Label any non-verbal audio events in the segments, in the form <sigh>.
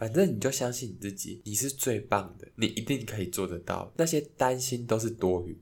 反正你就相信你自己，你是最棒的，你一定可以做得到，那些担心都是多余。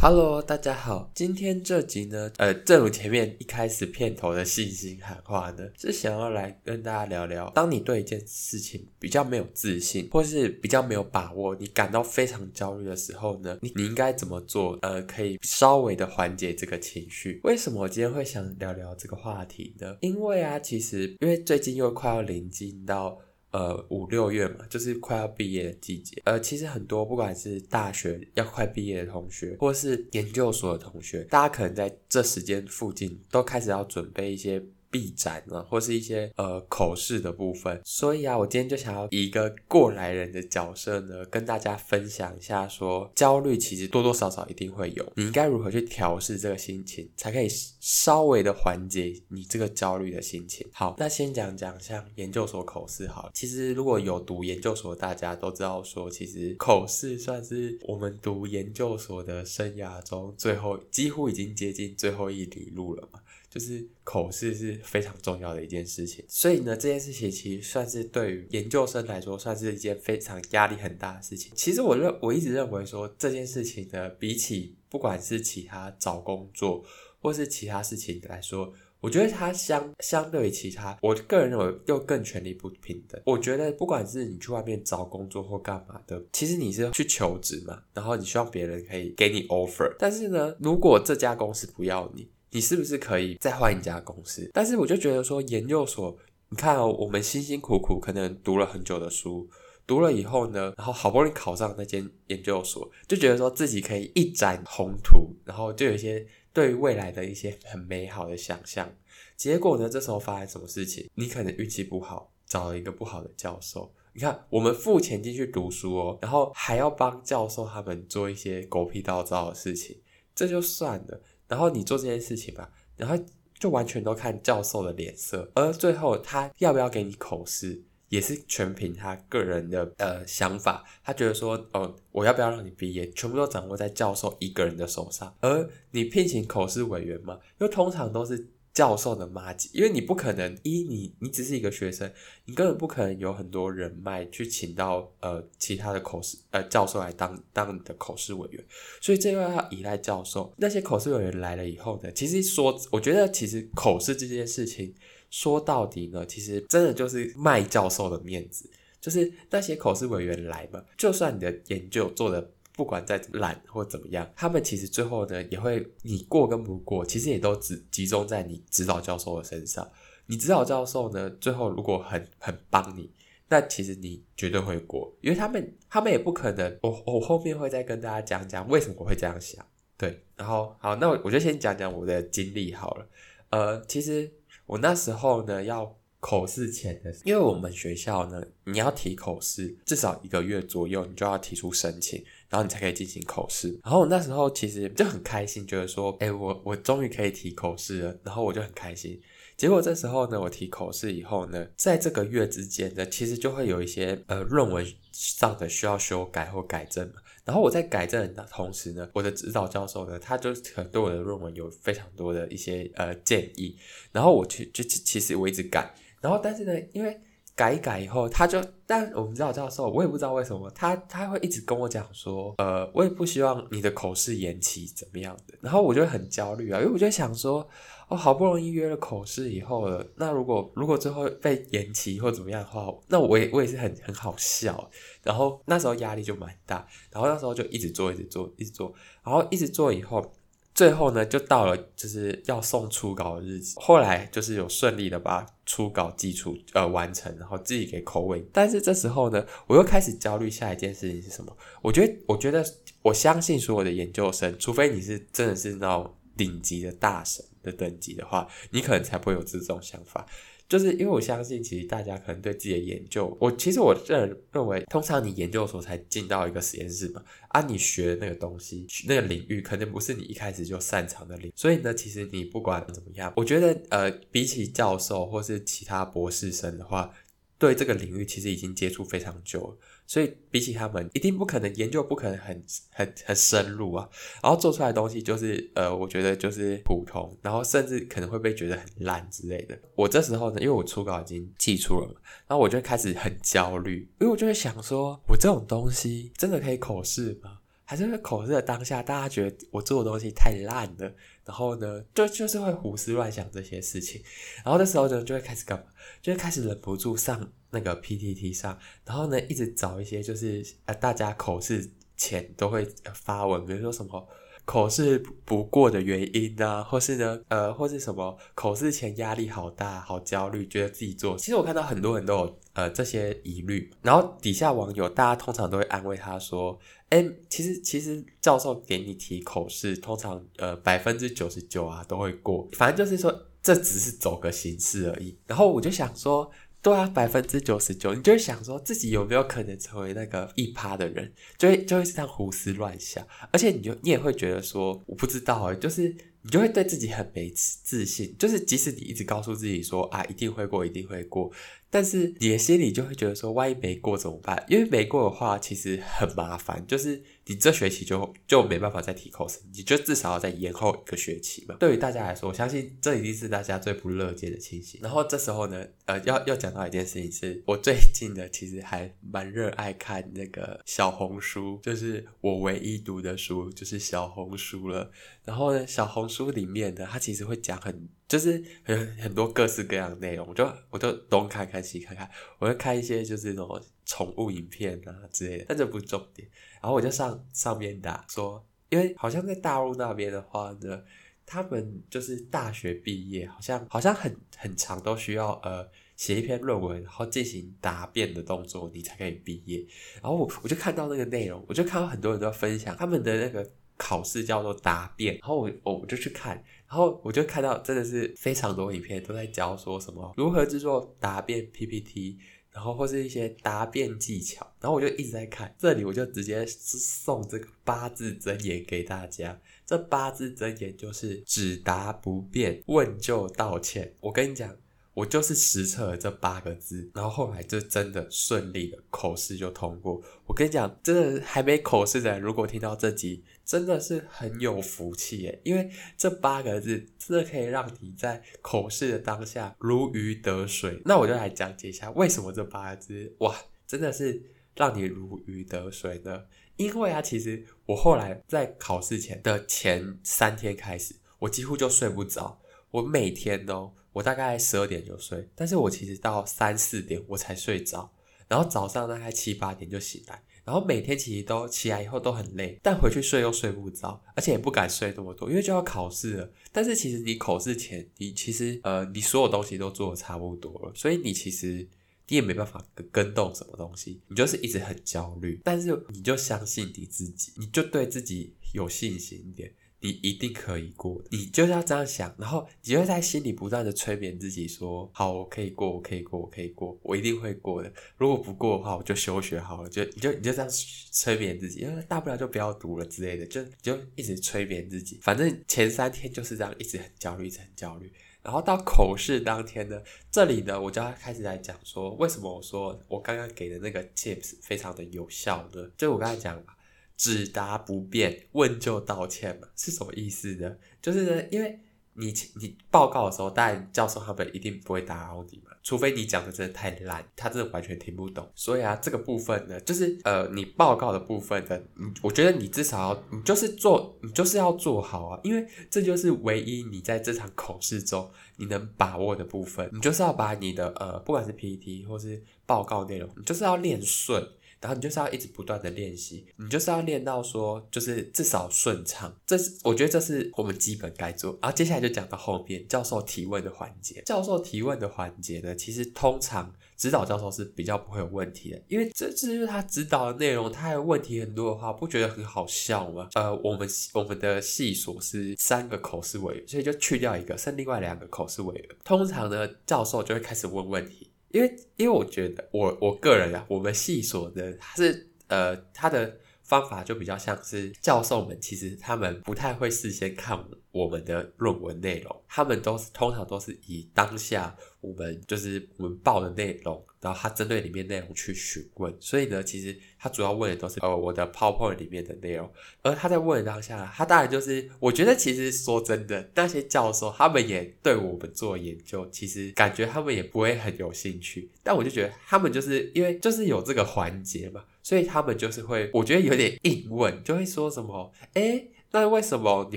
Hello，大家好。今天这集呢，呃，正如前面一开始片头的信心喊话呢，是想要来跟大家聊聊，当你对一件事情比较没有自信，或是比较没有把握，你感到非常焦虑的时候呢，你你应该怎么做？呃，可以稍微的缓解这个情绪。为什么我今天会想聊聊这个话题呢？因为啊，其实因为最近又快要临近到。呃，五六月嘛，就是快要毕业的季节。呃，其实很多不管是大学要快毕业的同学，或是研究所的同学，大家可能在这时间附近都开始要准备一些。臂展啊，或是一些呃口试的部分，所以啊，我今天就想要以一个过来人的角色呢，跟大家分享一下说，焦虑其实多多少少一定会有，你应该如何去调试这个心情，才可以稍微的缓解你这个焦虑的心情。好，那先讲讲像研究所口试好了，其实如果有读研究所，大家都知道说，其实口试算是我们读研究所的生涯中最后几乎已经接近最后一里路了嘛。就是口试是非常重要的一件事情，所以呢，这件事情其实算是对于研究生来说，算是一件非常压力很大的事情。其实我认我一直认为说，这件事情呢，比起不管是其他找工作或是其他事情来说，我觉得它相相对于其他，我个人认为又更权力不平等。我觉得不管是你去外面找工作或干嘛的，其实你是去求职嘛，然后你希望别人可以给你 offer，但是呢，如果这家公司不要你。你是不是可以再换一家公司？但是我就觉得说，研究所，你看哦，我们辛辛苦苦可能读了很久的书，读了以后呢，然后好不容易考上那间研究所，就觉得说自己可以一展宏图，然后就有一些对于未来的一些很美好的想象。结果呢，这时候发生什么事情？你可能运气不好，找了一个不好的教授。你看，我们付钱进去读书哦，然后还要帮教授他们做一些狗屁倒灶的事情，这就算了。然后你做这件事情吧，然后就完全都看教授的脸色，而最后他要不要给你口试，也是全凭他个人的呃想法。他觉得说，哦、我要不要让你毕业，全部都掌握在教授一个人的手上。而你聘请口试委员嘛，又通常都是。教授的麻吉，因为你不可能一你你只是一个学生，你根本不可能有很多人脉去请到呃其他的口试呃教授来当当你的口试委员，所以这个要依赖教授。那些口试委员来了以后呢，其实说我觉得其实口试这件事情说到底呢，其实真的就是卖教授的面子，就是那些口试委员来嘛，就算你的研究做的。不管再懒或怎么样，他们其实最后呢也会，你过跟不过，其实也都只集中在你指导教授的身上。你指导教授呢，最后如果很很帮你，那其实你绝对会过，因为他们他们也不可能。我我后面会再跟大家讲 <laughs> 讲为什么我会这样想。对，然后好，那我我就先讲讲我的经历好了。呃，其实我那时候呢要。口试前的，因为我们学校呢，你要提口试，至少一个月左右，你就要提出申请，然后你才可以进行口试。然后那时候其实就很开心，觉得说，哎，我我终于可以提口试了，然后我就很开心。结果这时候呢，我提口试以后呢，在这个月之间呢，其实就会有一些呃论文上的需要修改或改正嘛。然后我在改正的同时呢，我的指导教授呢，他就可能对我的论文有非常多的一些呃建议。然后我去就其实我一直改。然后，但是呢，因为改一改以后，他就，但我们知道教授，我也不知道为什么，他他会一直跟我讲说，呃，我也不希望你的口试延期怎么样的。然后我就很焦虑啊，因为我就想说，哦，好不容易约了口试以后了，那如果如果最后被延期或怎么样的话，那我也我也是很很好笑。然后那时候压力就蛮大，然后那时候就一直做，一直做，一直做，然后一直做以后。最后呢，就到了就是要送初稿的日子。后来就是有顺利的把初稿寄出，呃，完成，然后自己给口尾。但是这时候呢，我又开始焦虑，下一件事情是什么？我觉得，我觉得，我相信所有的研究生，除非你是真的是那种顶级的大神的等级的话，你可能才不会有这种想法。就是因为我相信，其实大家可能对自己的研究，我其实我个人认为，通常你研究所才进到一个实验室嘛，啊，你学的那个东西，那个领域，肯定不是你一开始就擅长的领，所以呢，其实你不管怎么样，我觉得，呃，比起教授或是其他博士生的话，对这个领域其实已经接触非常久了，所以比起他们，一定不可能研究，不可能很很很深入啊。然后做出来的东西就是，呃，我觉得就是普通，然后甚至可能会被觉得很烂之类的。我这时候呢，因为我初稿已经寄出了嘛，然后我就开始很焦虑，因为我就会想说，我这种东西真的可以口试吗？还是在口试的当下，大家觉得我做的东西太烂了，然后呢，就就是会胡思乱想这些事情，然后这时候呢，就会开始干嘛？就会开始忍不住上那个 PTT 上，然后呢，一直找一些就是呃，大家口试前都会发文，比如说什么口试不过的原因啊，或是呢，呃，或是什么口试前压力好大、好焦虑，觉得自己做。其实我看到很多人都有呃这些疑虑，然后底下网友大家通常都会安慰他说。哎，其实其实教授给你提口试，通常呃百分之九十九啊都会过，反正就是说这只是走个形式而已。然后我就想说，对啊，百分之九十九，你就会想说自己有没有可能成为那个一趴的人，就会就会这样胡思乱想，而且你就你也会觉得说，我不知道哎，就是。你就会对自己很没自信，就是即使你一直告诉自己说啊，一定会过，一定会过，但是你的心里就会觉得说，万一没过怎么办？因为没过的话，其实很麻烦，就是。你这学期就就没办法再提口试，你就至少要再延后一个学期嘛。对于大家来说，我相信这一定是大家最不乐见的情形。然后这时候呢，呃，要要讲到一件事情是，我最近呢其实还蛮热爱看那个小红书，就是我唯一读的书就是小红书了。然后呢，小红书里面的，它其实会讲很就是很很多各式各样的内容，我就我就东看看西看看，我会看一些就是那种宠物影片啊之类的，但这不是重点。然后我就上上面打说，因为好像在大陆那边的话呢，他们就是大学毕业，好像好像很很长都需要呃写一篇论文，然后进行答辩的动作，你才可以毕业。然后我我就看到那个内容，我就看到很多人都分享他们的那个考试叫做答辩，然后我我就去看，然后我就看到真的是非常多影片都在教说什么如何制作答辩 PPT。然后或是一些答辩技巧，然后我就一直在看这里，我就直接送这个八字真言给大家。这八字真言就是只答不辩，问就道歉。我跟你讲。我就是实测了这八个字，然后后来就真的顺利的口试就通过。我跟你讲，真的还没口试的人，如果听到这集，真的是很有福气耶，因为这八个字真的可以让你在口试的当下如鱼得水。那我就来讲解一下，为什么这八个字哇，真的是让你如鱼得水呢？因为啊，其实我后来在考试前的前三天开始，我几乎就睡不着，我每天都。我大概十二点就睡，但是我其实到三四点我才睡着，然后早上大概七八点就醒来，然后每天其实都起来以后都很累，但回去睡又睡不着，而且也不敢睡那么多，因为就要考试了。但是其实你考试前，你其实呃你所有东西都做的差不多了，所以你其实你也没办法跟动什么东西，你就是一直很焦虑，但是你就相信你自己，你就对自己有信心一点。你一定可以过的，你就是要这样想，然后你就会在心里不断的催眠自己说：好，我可以过，我可以过，我可以过，我一定会过的。如果不过的话，我就休学好了。就你就你就这样催眠自己，因为大不了就不要读了之类的，就你就一直催眠自己。反正前三天就是这样，一直很焦虑，一直很焦虑。然后到口试当天呢，这里呢，我就要开始来讲说，为什么我说我刚刚给的那个 tips 非常的有效呢？就我刚才讲嘛。只答不辩，问就道歉嘛，是什么意思呢？就是呢，因为你你报告的时候，当然教授他们一定不会打扰你嘛，除非你讲的真的太烂，他真的完全听不懂。所以啊，这个部分呢，就是呃，你报告的部分的，我觉得你至少要，你就是做，你就是要做好啊，因为这就是唯一你在这场口试中你能把握的部分，你就是要把你的呃，不管是 PPT 或是报告内容，你就是要练顺。然后你就是要一直不断的练习，你就是要练到说，就是至少顺畅。这是我觉得这是我们基本该做。然后接下来就讲到后面教授提问的环节。教授提问的环节呢，其实通常指导教授是比较不会有问题的，因为这是他指导的内容。他有问题很多的话，不觉得很好笑吗？呃，我们我们的系所是三个口试委员，所以就去掉一个，剩另外两个口试委员。通常呢，教授就会开始问问题。因为，因为我觉得我我个人啊，我们系所的他是呃，他的方法就比较像是教授们，其实他们不太会事先看我们的论文内容，他们都是通常都是以当下我们就是我们报的内容，然后他针对里面内容去询问，所以呢，其实他主要问的都是呃我的 PowerPoint 里面的内容，而他在问的当下，他当然就是我觉得其实说真的，那些教授他们也对我们做研究，其实感觉他们也不会很有兴趣，但我就觉得他们就是因为就是有这个环节嘛，所以他们就是会，我觉得有点硬问，就会说什么，诶那为什么你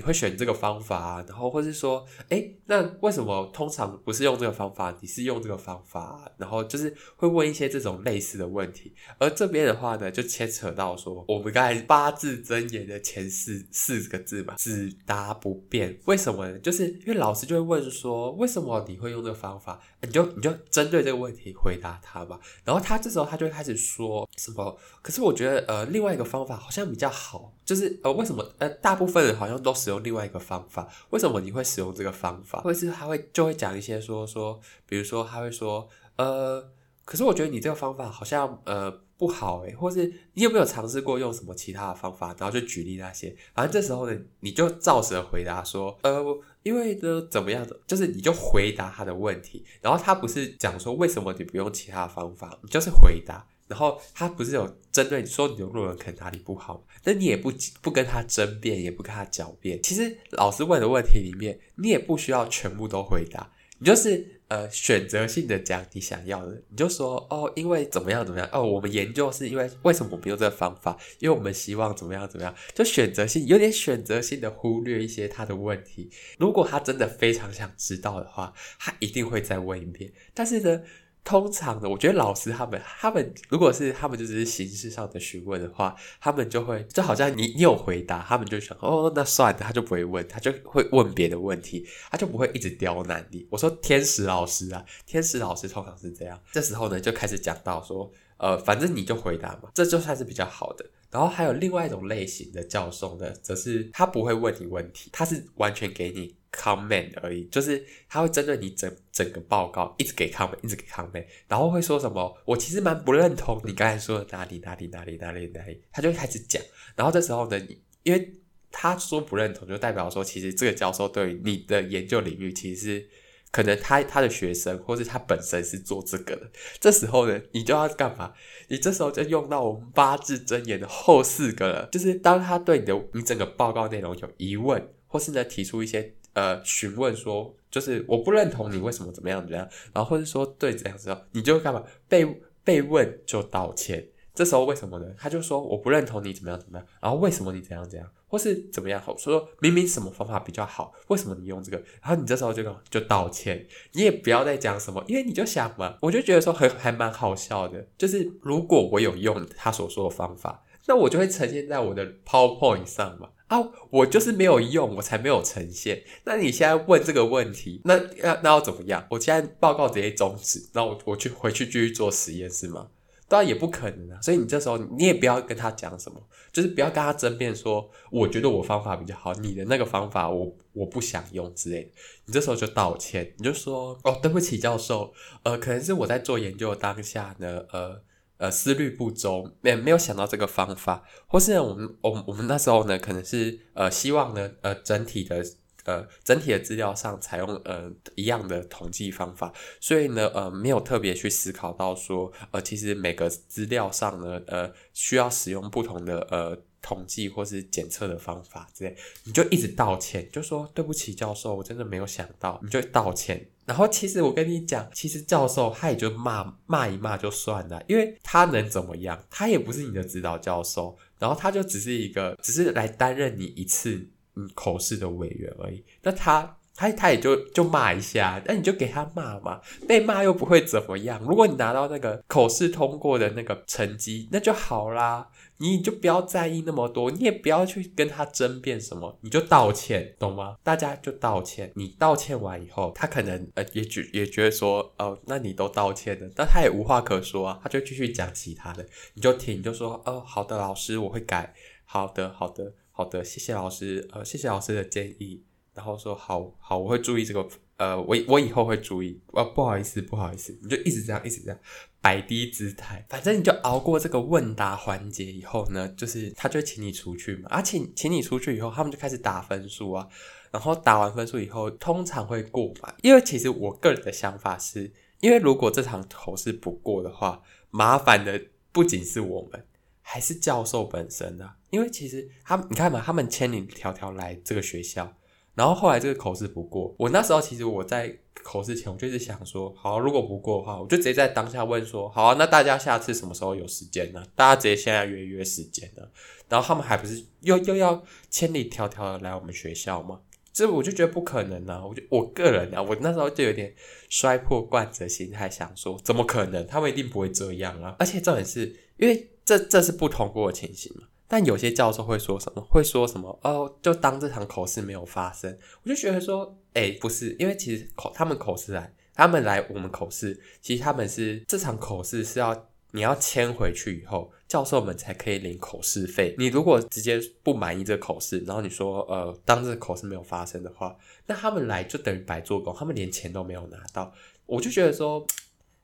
会选这个方法？然后或是说，诶，那为什么通常不是用这个方法，你是用这个方法？然后就是会问一些这种类似的问题。而这边的话呢，就牵扯到说，我们刚才八字真言的前四四个字嘛，只答不辩。为什么？就是因为老师就会问说，为什么你会用这个方法？你就你就针对这个问题回答他吧。然后他这时候他就会开始说什么？可是我觉得呃，另外一个方法好像比较好，就是呃，为什么呃大。部分人好像都使用另外一个方法，为什么你会使用这个方法？或者是他会就会讲一些说说，比如说他会说，呃，可是我觉得你这个方法好像呃不好诶，或是你有没有尝试过用什么其他的方法？然后就举例那些，反正这时候呢，你就照实的回答说，呃，因为呢怎么样的，就是你就回答他的问题，然后他不是讲说为什么你不用其他的方法，你就是回答。然后他不是有针对你说你的论文可能哪里不好，但你也不不跟他争辩，也不跟他狡辩。其实老师问的问题里面，你也不需要全部都回答，你就是呃选择性的讲你想要的。你就说哦，因为怎么样怎么样哦，我们研究是因为为什么我们用这个方法？因为我们希望怎么样怎么样，就选择性有点选择性的忽略一些他的问题。如果他真的非常想知道的话，他一定会再问一遍。但是呢，通常的，我觉得老师他们，他们如果是他们就只是形式上的询问的话，他们就会就好像你你有回答，他们就想哦，那算了，他就不会问，他就会问别的问题，他就不会一直刁难你。我说天使老师啊，天使老师通常是这样，这时候呢就开始讲到说，呃，反正你就回答嘛，这就算是比较好的。然后还有另外一种类型的教授呢，则是他不会问你问题，他是完全给你 comment 而已，就是他会针对你整整个报告一直给 comment，一直给 comment，然后会说什么，我其实蛮不认同你刚才说的哪里哪里哪里哪里哪里，他就开始讲。然后这时候呢，因为他说不认同，就代表说其实这个教授对于你的研究领域其实可能他他的学生或是他本身是做这个的。这时候呢，你就要干嘛？你这时候就用到我们八字真言的后四个了，就是当他对你的你整个报告内容有疑问，或是呢提出一些。呃，询问说，就是我不认同你为什么怎么样怎么样，然后或者说对怎样子，你就干嘛？被被问就道歉，这时候为什么呢？他就说我不认同你怎么样怎么样，然后为什么你怎样怎样，或是怎么样？说说明明什么方法比较好，为什么你用这个？然后你这时候就就道歉，你也不要再讲什么，因为你就想嘛，我就觉得说很还蛮好笑的，就是如果我有用他所说的方法，那我就会呈现在我的 PowerPoint 上嘛。啊，我就是没有用，我才没有呈现。那你现在问这个问题，那要那要怎么样？我现在报告直接终止，那我我去回去继续做实验是吗？当然也不可能啊。所以你这时候你也不要跟他讲什么，就是不要跟他争辩说，我觉得我方法比较好，你的那个方法我我不想用之类的。你这时候就道歉，你就说哦，对不起，教授，呃，可能是我在做研究的当下呢，呃。呃，思虑不周，没没有想到这个方法，或是我们我我们那时候呢，可能是呃希望呢，呃整体的呃整体的资料上采用呃一样的统计方法，所以呢呃没有特别去思考到说呃其实每个资料上呢呃需要使用不同的呃。统计或是检测的方法之类，你就一直道歉，就说对不起，教授，我真的没有想到，你就道歉。然后其实我跟你讲，其实教授他也就骂骂一骂就算了，因为他能怎么样？他也不是你的指导教授，然后他就只是一个，只是来担任你一次嗯口试的委员而已。那他他他也就就骂一下，那你就给他骂嘛，被骂又不会怎么样。如果你拿到那个口试通过的那个成绩，那就好啦。你就不要在意那么多，你也不要去跟他争辩什么，你就道歉，懂吗？大家就道歉。你道歉完以后，他可能呃也觉也觉得说，哦，那你都道歉了，但他也无话可说啊，他就继续讲其他的，你就听，你就说，哦，好的，老师，我会改。好的，好的，好的，谢谢老师，呃，谢谢老师的建议。然后说，好好，我会注意这个。呃，我我以后会注意。哦，不好意思，不好意思，你就一直这样，一直这样摆低姿态。反正你就熬过这个问答环节以后呢，就是他就请你出去嘛。啊，请请你出去以后，他们就开始打分数啊。然后打完分数以后，通常会过嘛。因为其实我个人的想法是，因为如果这场考试不过的话，麻烦的不仅是我们。还是教授本身啊，因为其实他，你看嘛，他们千里迢迢来这个学校，然后后来这个口试不过，我那时候其实我在口试前，我就是想说，好，如果不过的话，我就直接在当下问说，好啊，那大家下次什么时候有时间呢？大家直接现在约约时间呢？然后他们还不是又又要千里迢迢的来我们学校吗？这我就觉得不可能啊！我就我个人啊，我那时候就有点摔破罐子的心态，想说怎么可能？他们一定不会这样啊！而且重点是因为这这是不通过的情形嘛。但有些教授会说什么？会说什么？哦，就当这场口试没有发生。我就觉得说，诶，不是，因为其实口他们口试来，他们来我们口试，其实他们是这场口试是要。你要签回去以后，教授们才可以领口试费。你如果直接不满意这口试，然后你说呃，当这口试没有发生的话，那他们来就等于白做工，他们连钱都没有拿到。我就觉得说，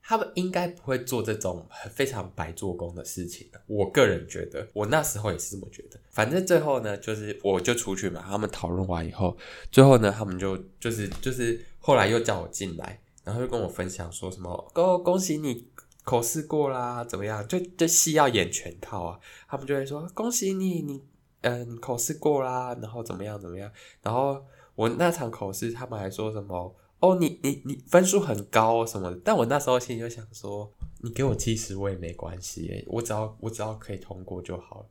他们应该不会做这种非常白做工的事情。我个人觉得，我那时候也是这么觉得。反正最后呢，就是我就出去嘛，他们讨论完以后，最后呢，他们就就是就是后来又叫我进来，然后就跟我分享说什么，恭恭喜你。口试过啦，怎么样？就这戏要演全套啊！他们就会说恭喜你，你嗯口试过啦，然后怎么样怎么样？然后我那场口试，他们还说什么哦，你你你分数很高什么的。但我那时候心里就想说，你给我七十我也没关系，我只要我只要可以通过就好了。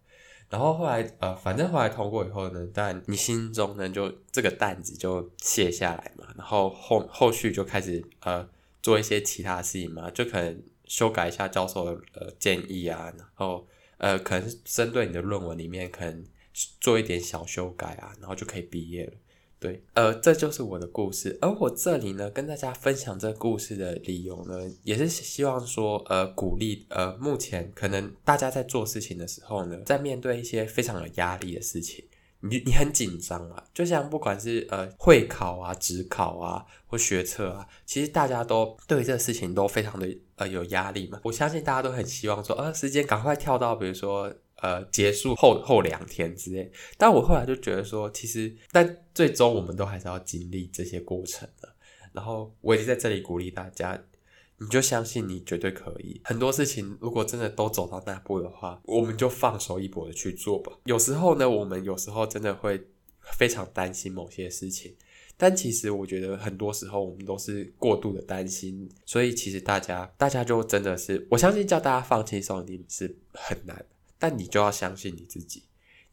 然后后来呃，反正后来通过以后呢，但你心中呢就这个担子就卸下来嘛。然后后后续就开始呃做一些其他事情嘛，就可能。修改一下教授的呃建议啊，然后呃可能是针对你的论文里面可能做一点小修改啊，然后就可以毕业了。对，呃，这就是我的故事。而我这里呢，跟大家分享这故事的理由呢，也是希望说呃鼓励呃目前可能大家在做事情的时候呢，在面对一些非常有压力的事情。你你很紧张啊，就像不管是呃会考啊、指考啊或学测啊，其实大家都对这事情都非常的呃有压力嘛。我相信大家都很希望说，呃时间赶快跳到比如说呃结束后后两天之类。但我后来就觉得说，其实但最终我们都还是要经历这些过程的。然后我也在这里鼓励大家。你就相信你绝对可以。很多事情如果真的都走到那步的话，我们就放手一搏的去做吧。有时候呢，我们有时候真的会非常担心某些事情，但其实我觉得很多时候我们都是过度的担心。所以其实大家，大家就真的是，我相信叫大家放轻松一定是很难，但你就要相信你自己。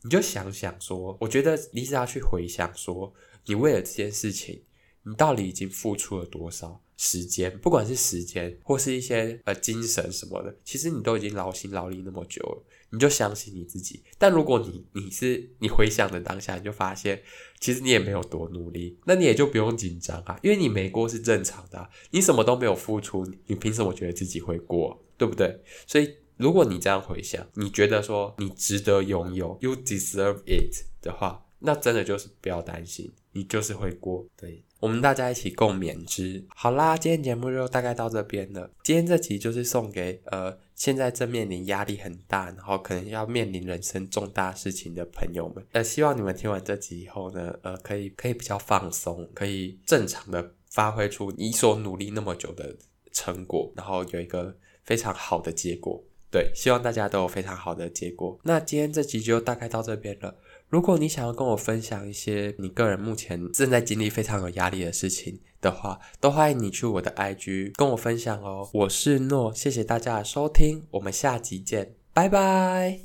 你就想想说，我觉得你只要去回想说，你为了这件事情，你到底已经付出了多少？时间，不管是时间或是一些呃精神什么的，其实你都已经劳心劳力那么久了，你就相信你自己。但如果你你是你回想的当下，你就发现其实你也没有多努力，那你也就不用紧张啊，因为你没过是正常的。你什么都没有付出，你凭什么觉得自己会过？对不对？所以如果你这样回想，你觉得说你值得拥有，you deserve it 的话，那真的就是不要担心，你就是会过。对。我们大家一起共勉之。好啦，今天节目就大概到这边了。今天这集就是送给呃现在正面临压力很大，然后可能要面临人生重大事情的朋友们。呃，希望你们听完这集以后呢，呃，可以可以比较放松，可以正常的发挥出你所努力那么久的成果，然后有一个非常好的结果。对，希望大家都有非常好的结果。那今天这集就大概到这边了。如果你想要跟我分享一些你个人目前正在经历非常有压力的事情的话，都欢迎你去我的 IG 跟我分享哦。我是诺，谢谢大家的收听，我们下集见，拜拜。